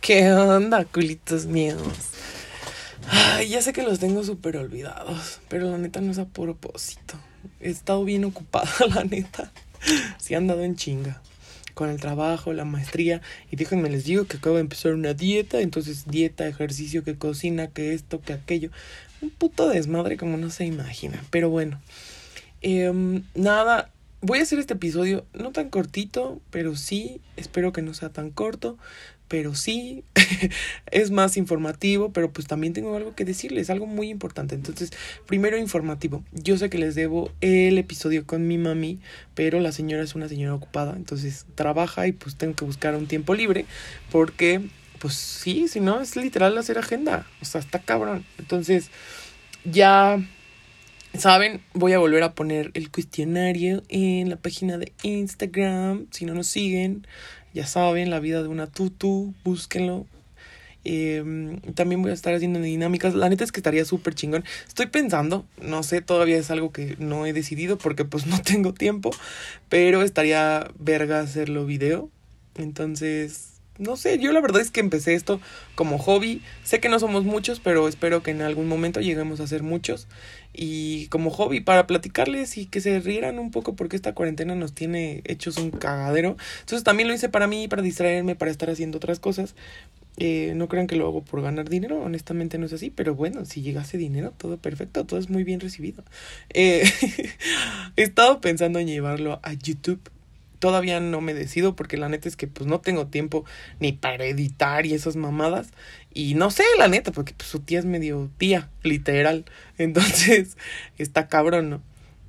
¿Qué onda, culitos míos? Ay, ya sé que los tengo súper olvidados, pero la neta no es a propósito. He estado bien ocupada, la neta. Sí han dado en chinga. Con el trabajo, la maestría. Y déjenme les digo que acabo de empezar una dieta. Entonces, dieta, ejercicio, que cocina, que esto, que aquello. Un puto desmadre como no se imagina. Pero bueno. Em, nada, voy a hacer este episodio no tan cortito, pero sí, espero que no sea tan corto, pero sí, es más informativo, pero pues también tengo algo que decirles, algo muy importante. Entonces, primero informativo. Yo sé que les debo el episodio con mi mami, pero la señora es una señora ocupada, entonces trabaja y pues tengo que buscar un tiempo libre, porque pues sí, si no, es literal hacer agenda, o sea, está cabrón. Entonces, ya Saben, voy a volver a poner el cuestionario en la página de Instagram. Si no nos siguen, ya saben, la vida de una tutu, búsquenlo. Eh, también voy a estar haciendo dinámicas. La neta es que estaría súper chingón. Estoy pensando, no sé, todavía es algo que no he decidido porque pues no tengo tiempo. Pero estaría verga hacerlo video. Entonces, no sé, yo la verdad es que empecé esto como hobby. Sé que no somos muchos, pero espero que en algún momento lleguemos a ser muchos. Y como hobby, para platicarles y que se rieran un poco porque esta cuarentena nos tiene hechos un cagadero. Entonces también lo hice para mí, para distraerme, para estar haciendo otras cosas. Eh, no crean que lo hago por ganar dinero, honestamente no es así, pero bueno, si llegase dinero, todo perfecto, todo es muy bien recibido. Eh, he estado pensando en llevarlo a YouTube todavía no me decido porque la neta es que pues no tengo tiempo ni para editar y esas mamadas. Y no sé, la neta, porque pues, su tía es medio tía, literal. Entonces, está cabrón, ¿no?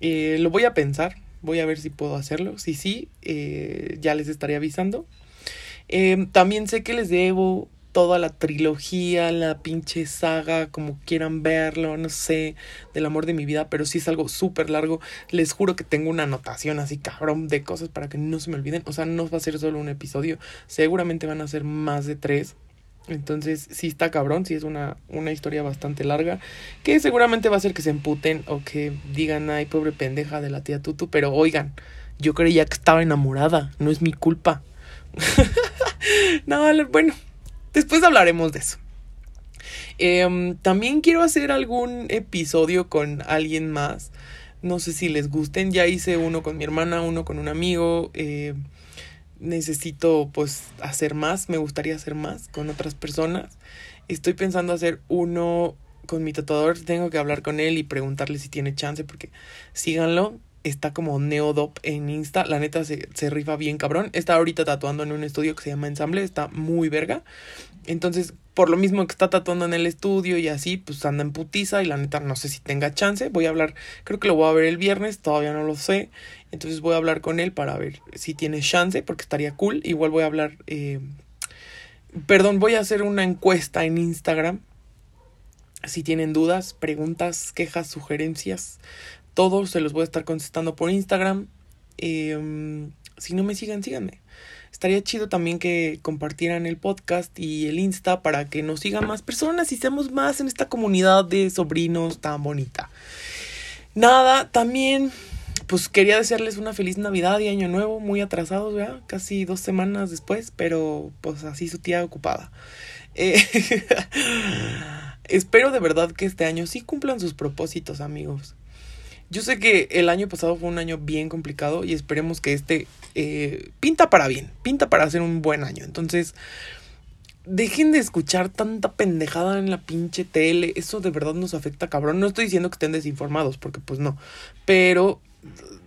Eh, lo voy a pensar, voy a ver si puedo hacerlo. Si sí, eh, ya les estaré avisando. Eh, también sé que les debo toda la trilogía, la pinche saga, como quieran verlo, no sé, del amor de mi vida, pero sí es algo súper largo. Les juro que tengo una anotación así cabrón de cosas para que no se me olviden. O sea, no va a ser solo un episodio, seguramente van a ser más de tres. Entonces, sí está cabrón, sí es una, una historia bastante larga, que seguramente va a hacer que se emputen o que digan, ay, pobre pendeja de la tía Tutu, pero oigan, yo creía que estaba enamorada, no es mi culpa. no, bueno, Después hablaremos de eso. Em, también quiero hacer algún episodio con alguien más. No sé si les gusten. Ya hice uno con mi hermana, uno con un amigo. Eh, necesito pues hacer más. Me gustaría hacer más con otras personas. Estoy pensando hacer uno con mi tatuador. Tengo que hablar con él y preguntarle si tiene chance porque síganlo está como Neodop en Insta. La neta se, se rifa bien cabrón. Está ahorita tatuando en un estudio que se llama Ensamble. Está muy verga. Entonces, por lo mismo que está tatuando en el estudio y así, pues anda en putiza. Y la neta no sé si tenga chance. Voy a hablar, creo que lo voy a ver el viernes. Todavía no lo sé. Entonces voy a hablar con él para ver si tiene chance. Porque estaría cool. Igual voy a hablar... Eh, perdón, voy a hacer una encuesta en Instagram. Si tienen dudas, preguntas, quejas, sugerencias, todos se los voy a estar contestando por Instagram. Em, si no me sigan, síganme. Estaría chido también que compartieran el podcast y el Insta para que nos sigan más personas y seamos más en esta comunidad de sobrinos tan bonita. Nada, también pues quería desearles una feliz Navidad y Año Nuevo, muy atrasados, ¿verdad? Casi dos semanas después, pero pues así su tía ocupada. Eh, espero de verdad que este año sí cumplan sus propósitos, amigos. Yo sé que el año pasado fue un año bien complicado y esperemos que este eh, pinta para bien, pinta para hacer un buen año. Entonces, dejen de escuchar tanta pendejada en la pinche tele. Eso de verdad nos afecta, cabrón. No estoy diciendo que estén desinformados, porque pues no. Pero,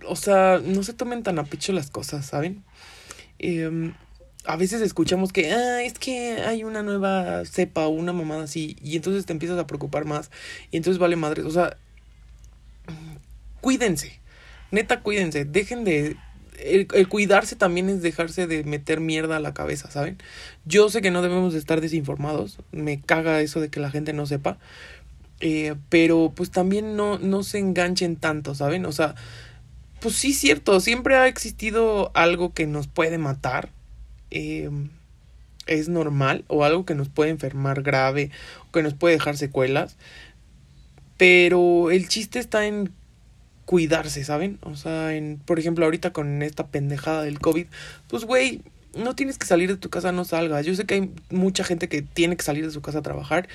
o sea, no se tomen tan a pecho las cosas, ¿saben? Em, a veces escuchamos que, ah, es que hay una nueva cepa o una mamada así, y entonces te empiezas a preocupar más, y entonces vale madre. O sea, cuídense. Neta, cuídense. Dejen de... El, cuidarse también es dejarse de meter mierda a la cabeza, ¿saben? Yo sé que no debemos de estar desinformados. Me caga eso de que la gente no sepa. Eh, pero pues también no, no se enganchen tanto, ¿saben? O sea, pues sí, cierto, siempre ha existido algo que nos puede matar. Eh, es normal, o algo que nos puede enfermar grave, o que nos puede dejar secuelas. Pero el chiste está en cuidarse, ¿saben? O sea, en, por ejemplo, ahorita con esta pendejada del COVID, pues, güey, no tienes que salir de tu casa, no salgas. Yo sé que hay mucha gente que tiene que salir de su casa a trabajar.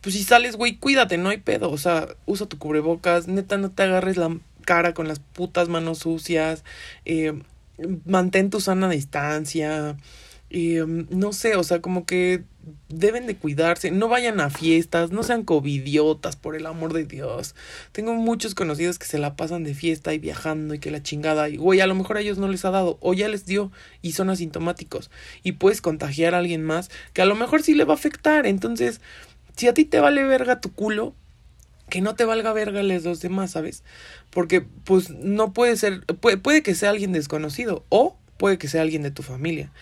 Pues si sales, güey, cuídate, no hay pedo. O sea, usa tu cubrebocas, neta, no te agarres la cara con las putas manos sucias. Eh, mantén tu sana distancia. Eh, no sé, o sea, como que deben de cuidarse, no vayan a fiestas, no sean covidiotas, por el amor de Dios. Tengo muchos conocidos que se la pasan de fiesta y viajando y que la chingada, y güey, a lo mejor a ellos no les ha dado, o ya les dio y son asintomáticos, y puedes contagiar a alguien más que a lo mejor sí le va a afectar. Entonces, si a ti te vale verga tu culo, que no te valga verga los dos demás, ¿sabes? Porque, pues, no puede ser, puede, puede que sea alguien desconocido, o puede que sea alguien de tu familia.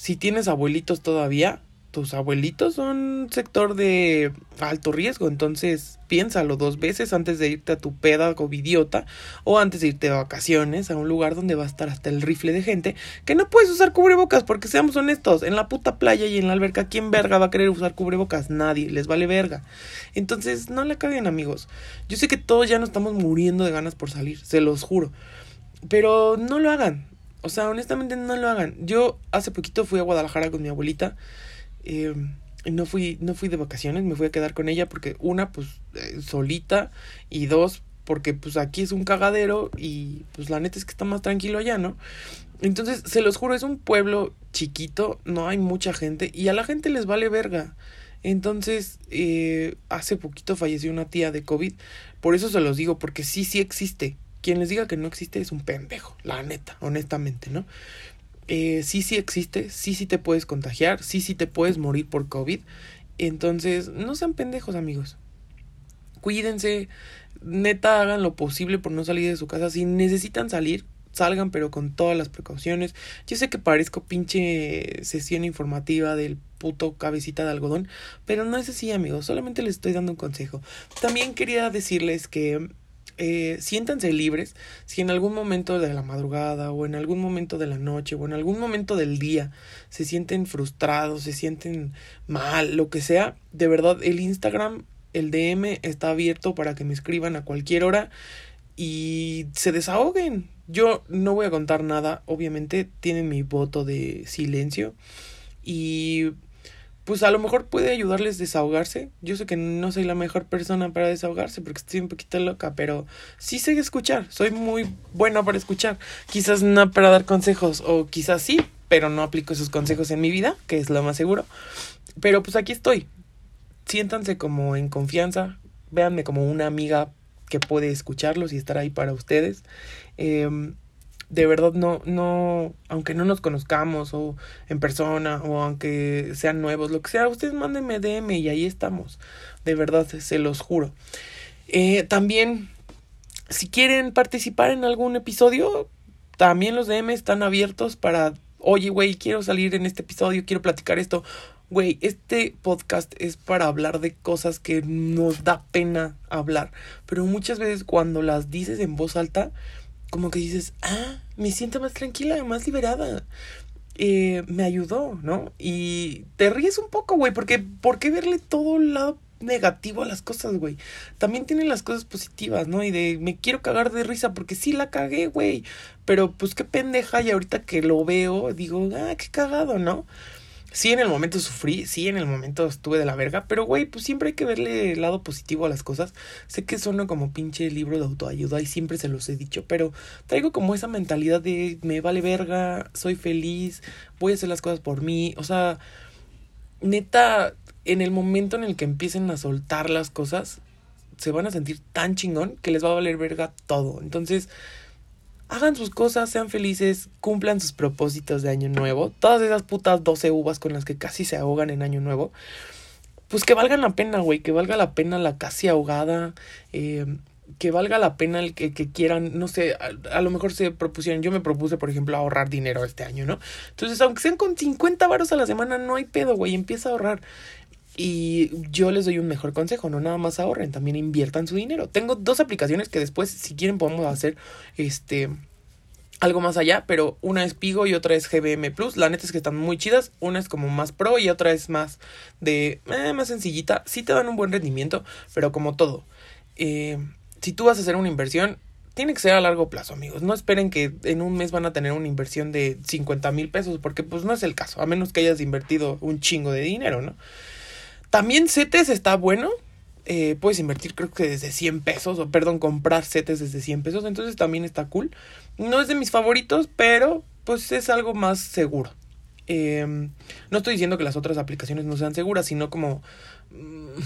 Si tienes abuelitos todavía, tus abuelitos son sector de alto riesgo, entonces piénsalo dos veces antes de irte a tu peda covidiota o antes de irte de vacaciones a un lugar donde va a estar hasta el rifle de gente que no puedes usar cubrebocas porque seamos honestos, en la puta playa y en la alberca, ¿quién verga va a querer usar cubrebocas? Nadie, les vale verga. Entonces no le caguen amigos. Yo sé que todos ya nos estamos muriendo de ganas por salir, se los juro. Pero no lo hagan. O sea, honestamente no lo hagan. Yo hace poquito fui a Guadalajara con mi abuelita eh, no fui, no fui de vacaciones, me fui a quedar con ella porque una, pues, eh, solita, y dos, porque pues aquí es un cagadero y pues la neta es que está más tranquilo allá, ¿no? Entonces, se los juro, es un pueblo chiquito, no hay mucha gente y a la gente les vale verga. Entonces, eh, hace poquito falleció una tía de COVID, por eso se los digo, porque sí, sí existe. Quien les diga que no existe es un pendejo, la neta, honestamente, ¿no? eh, sí, sí existe, sí, sí te puedes contagiar, sí, sí te puedes morir por COVID. Entonces, no sean pendejos, amigos. Cuídense, neta, hagan lo posible por no salir de su casa. Si necesitan salir, salgan, pero con todas las precauciones. Yo sé que parezco pinche sesión informativa del puto cabecita de algodón, pero no es así, amigos. Solamente les estoy dando un consejo. También quería decirles que eh, siéntanse libres si en algún momento de la madrugada o en algún momento de la noche o en algún momento del día se sienten frustrados, se sienten mal, lo que sea, de verdad el Instagram, el DM está abierto para que me escriban a cualquier hora y se desahoguen. Yo no voy a contar nada, obviamente tienen mi voto de silencio y pues a lo mejor puede ayudarles a desahogarse. Yo sé que no soy la mejor persona para desahogarse porque estoy un poquito loca, pero sí sé escuchar. Soy muy buena para escuchar. Quizás no para dar consejos o quizás sí, pero no aplico esos consejos en mi vida, que es lo más seguro. Pero pues aquí estoy. Siéntanse como en confianza. Véanme como una amiga que puede escucharlos y estar ahí para ustedes. Eh, de verdad no, no, aunque no nos conozcamos o en persona o aunque sean nuevos, lo que sea, ustedes mándenme DM y ahí estamos. De verdad, se los juro. Eh, también, si quieren participar en algún episodio, también los DM están abiertos para, oye, güey, quiero salir en este episodio, quiero platicar esto. Güey, este podcast es para hablar de cosas que nos da pena hablar, pero muchas veces cuando las dices en voz alta, como que dices, ah, me siento más tranquila, más liberada. Eh, me ayudó, ¿no? Y te ríes un poco, güey, porque ¿por qué verle todo el lado negativo a las cosas, güey? También tienen las cosas positivas, ¿no? Y de me quiero cagar de risa porque sí la cagué, güey. Pero pues qué pendeja y ahorita que lo veo digo, ah, qué cagado, ¿no? Sí, en el momento sufrí, sí, en el momento estuve de la verga, pero güey, pues siempre hay que verle el lado positivo a las cosas. Sé que suena como pinche libro de autoayuda y siempre se los he dicho, pero traigo como esa mentalidad de me vale verga, soy feliz, voy a hacer las cosas por mí. O sea, neta, en el momento en el que empiecen a soltar las cosas, se van a sentir tan chingón que les va a valer verga todo. Entonces, hagan sus cosas, sean felices, cumplan sus propósitos de año nuevo. Todas esas putas 12 uvas con las que casi se ahogan en año nuevo. Pues que valgan la pena, güey, que valga la pena la casi ahogada. Eh, que valga la pena el que, que quieran, no sé, a, lo mejor se propusieron, yo me propuse, por ejemplo, ahorrar dinero este año, ¿no? Entonces, aunque sean con 50 varos a la semana, no hay pedo, güey, empieza a ahorrar. Y yo les doy un mejor consejo, no nada más ahorren, también inviertan su dinero. Tengo dos aplicaciones que después, si quieren, podemos hacer este algo más allá, pero una es Pigo y otra es GBM Plus. La neta es que están muy chidas. Una es como más pro y otra es más de eh, más sencillita. Sí te dan un buen rendimiento, pero como todo, eh, si tú vas a hacer una inversión, tiene que ser a largo plazo, amigos. No esperen que en un mes van a tener una inversión de 50 mil pesos, porque pues no es el caso, a menos que hayas invertido un chingo de dinero, ¿no? También CETES está bueno. Eh, puedes invertir creo que desde 100 pesos, o perdón, comprar CETES desde 100 pesos, entonces también está cool. No es de mis favoritos, pero pues es algo más seguro. Em, no estoy diciendo que las otras aplicaciones no sean seguras, sino como... Mm,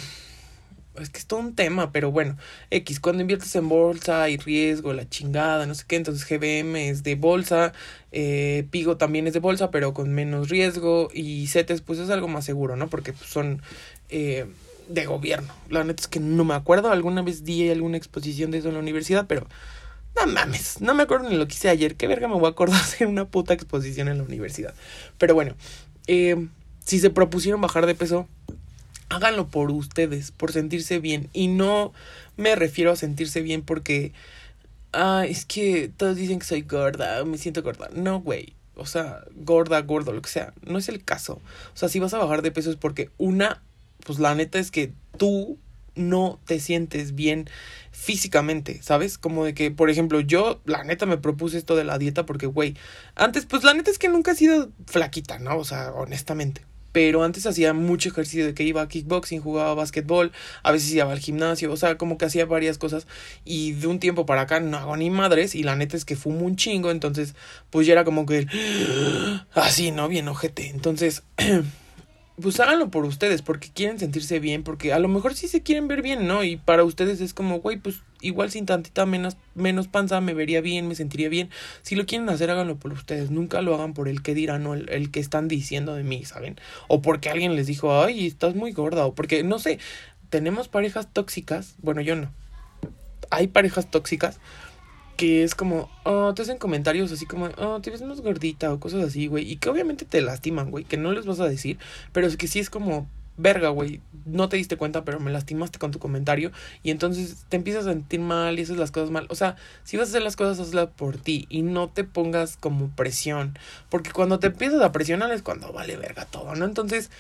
es que es todo un tema, pero bueno, X, cuando inviertes en bolsa hay riesgo, la chingada, no sé qué, entonces GBM es de bolsa, eh, Pigo también es de bolsa, pero con menos riesgo, y CETES pues es algo más seguro, ¿no? Porque pues, son eh, de gobierno. La neta es que no me acuerdo, alguna vez di alguna exposición de eso en la universidad, pero no mames, no me acuerdo ni lo que hice ayer, qué verga me voy a acordar de una puta exposición en la universidad. Pero bueno, eh, si se propusieron bajar de peso, háganlo por ustedes, por sentirse bien. Y no me refiero a sentirse bien porque, ah, es que todos dicen que soy gorda, me siento gorda. No, güey. O sea, gorda, gordo, lo que sea. No es el caso. O sea, si vas a bajar de peso es porque una, pues la neta es que tú no te sientes bien físicamente, ¿sabes? Como de que, por ejemplo, yo, la neta, me propuse esto de la dieta porque, güey, antes, pues la neta es que nunca he sido flaquita, ¿no? O sea, honestamente pero antes hacía mucho ejercicio de que iba a kickboxing, jugaba básquetbol, a veces iba al gimnasio, o sea, como que hacía varias cosas y de un tiempo para acá no hago ni madres y la neta es que fumo un chingo, entonces pues ya era como que así, ¿no? Bien ojete. Entonces, pues háganlo por ustedes, porque quieren sentirse bien, porque a lo mejor sí se quieren ver bien, ¿no? Y para ustedes es como, güey, pues igual sin tantita menos, menos panza me vería bien, me sentiría bien. Si lo quieren hacer, háganlo por ustedes, nunca lo hagan por el que dirán o el, el que están diciendo de mí, ¿saben? O porque alguien les dijo, ay, estás muy gorda, o porque, no sé, tenemos parejas tóxicas, bueno, yo no. Hay parejas tóxicas que es como, oh, te hacen comentarios así como, oh, te ves más gordita o cosas así, güey. Y que obviamente te lastiman, güey, que no les vas a decir, pero es que sí es como, verga, güey, no te diste cuenta, pero me lastimaste con tu comentario. Y entonces te empiezas a sentir mal y haces las cosas mal. O sea, si vas a hacer las cosas, hazlas por ti y no te pongas como presión. Porque cuando te empiezas a presionar es cuando vale verga todo, ¿no? Entonces,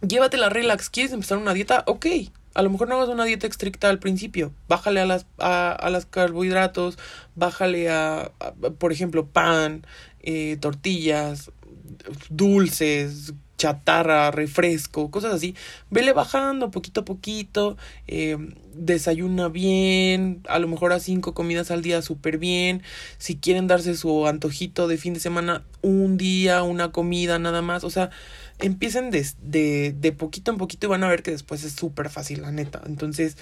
llévatela relax. ¿Quieres empezar una dieta? Ok a lo mejor no hagas una dieta estricta al principio. Bájale a las, a, a las carbohidratos, bájale a, por ejemplo, pan, eh, tortillas, dulces, chatarra, refresco, cosas así. Vele bajando poquito a poquito. Eh, desayuna bien. A lo mejor a cinco comidas al día súper bien. Si quieren darse su antojito de fin de semana, un día, una comida nada más. O sea, empiecen de, de, de poquito en poquito y van a ver que después es súper fácil, la neta. Entonces,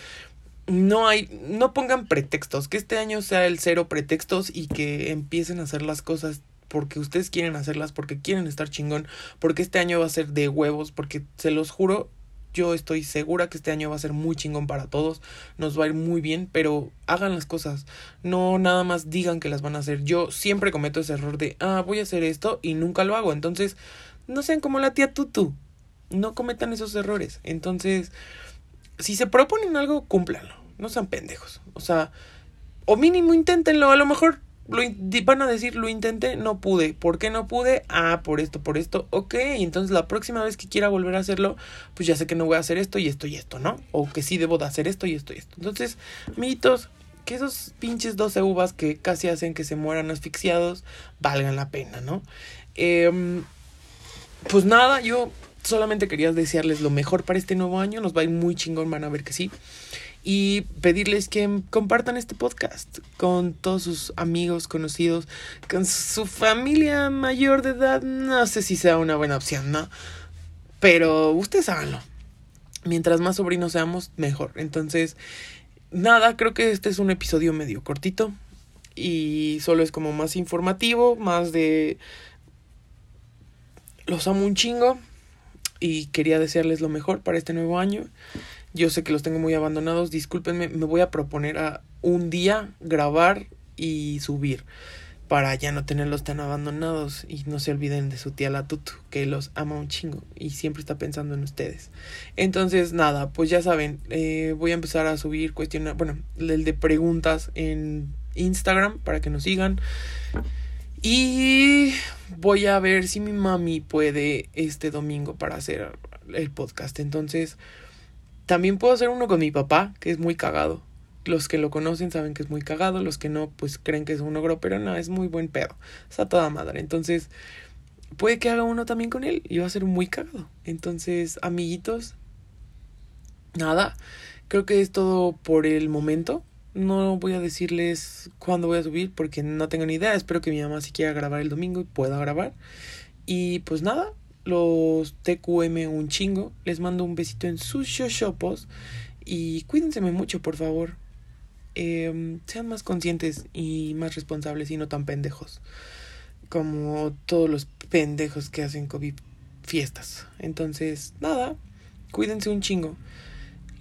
no hay, no pongan pretextos, que este año sea el cero pretextos y que empiecen a hacer las cosas porque ustedes quieren hacerlas, porque quieren estar chingón, porque este año va a ser de huevos, porque se los juro, yo estoy segura que este año va a ser muy chingón para todos, nos va a ir muy bien, pero hagan las cosas, no nada más digan que las van a hacer. Yo siempre cometo ese error de, ah, voy a hacer esto y nunca lo hago, entonces no sean como la tía Tutu. No cometan esos errores. Entonces, si se proponen algo, cúmplanlo. No sean pendejos. O sea, o mínimo inténtenlo. A lo mejor lo van a decir, lo intenté, no pude. ¿Por qué no pude? Ah, por esto, por esto. Ok, entonces la próxima vez que quiera volver a hacerlo, pues ya sé que no voy a hacer esto y esto y esto, ¿no? O que sí debo de hacer esto y esto y esto. Entonces, mitos, que esos pinches 12 uvas que casi hacen que se mueran asfixiados valgan la pena, ¿no? Eh, pues nada, yo solamente quería desearles lo mejor para este nuevo año. Nos va a ir muy chingón, van a ver que sí. Y pedirles que compartan este podcast con todos sus amigos, conocidos, con su familia mayor de edad. No sé si sea una buena opción, ¿no? Pero ustedes háganlo. Mientras más sobrinos seamos, mejor. Entonces, nada, creo que este es un episodio medio cortito. Y solo es como más informativo, más de los amo un chingo y quería desearles lo mejor para este nuevo año. Yo sé que los tengo muy abandonados, discúlpenme, me voy a proponer a un día grabar y subir para ya no tenerlos tan abandonados y no se olviden de su tía la Tutu, que los ama un chingo y siempre está pensando en ustedes. Entonces, nada, pues ya saben, eh, voy a empezar a subir cuestiones, bueno, el de preguntas en Instagram para que nos sigan. Y voy a ver si mi mami puede este domingo para hacer el podcast. Entonces, también puedo hacer uno con mi papá, que es muy cagado. los que lo conocen saben que es muy cagado, los que no, pues creen que es un ogro, pero no, es muy buen pedo. Está toda madre. Entonces, puede que haga uno también con él y va a ser muy cagado. Entonces, amiguitos, nada, creo que es todo por el momento. No voy a decirles cuándo voy a subir porque no tengo ni idea. Espero que mi mamá si quiera grabar el domingo y pueda grabar. Y pues nada, los TQM un chingo. Les mando un besito en sus shoshopos. Y cuídense mucho, por favor. Eh, sean más conscientes y más responsables y no tan pendejos. Como todos los pendejos que hacen COVID fiestas. Entonces, nada, cuídense un chingo.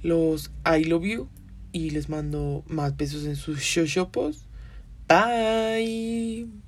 Los I love you. Y les mando más besos en sus shoshopos. Bye.